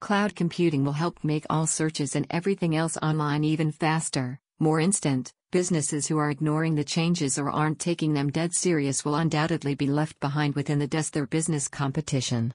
Cloud computing will help make all searches and everything else online even faster, more instant. Businesses who are ignoring the changes or aren't taking them dead serious will undoubtedly be left behind within the dust their business competition.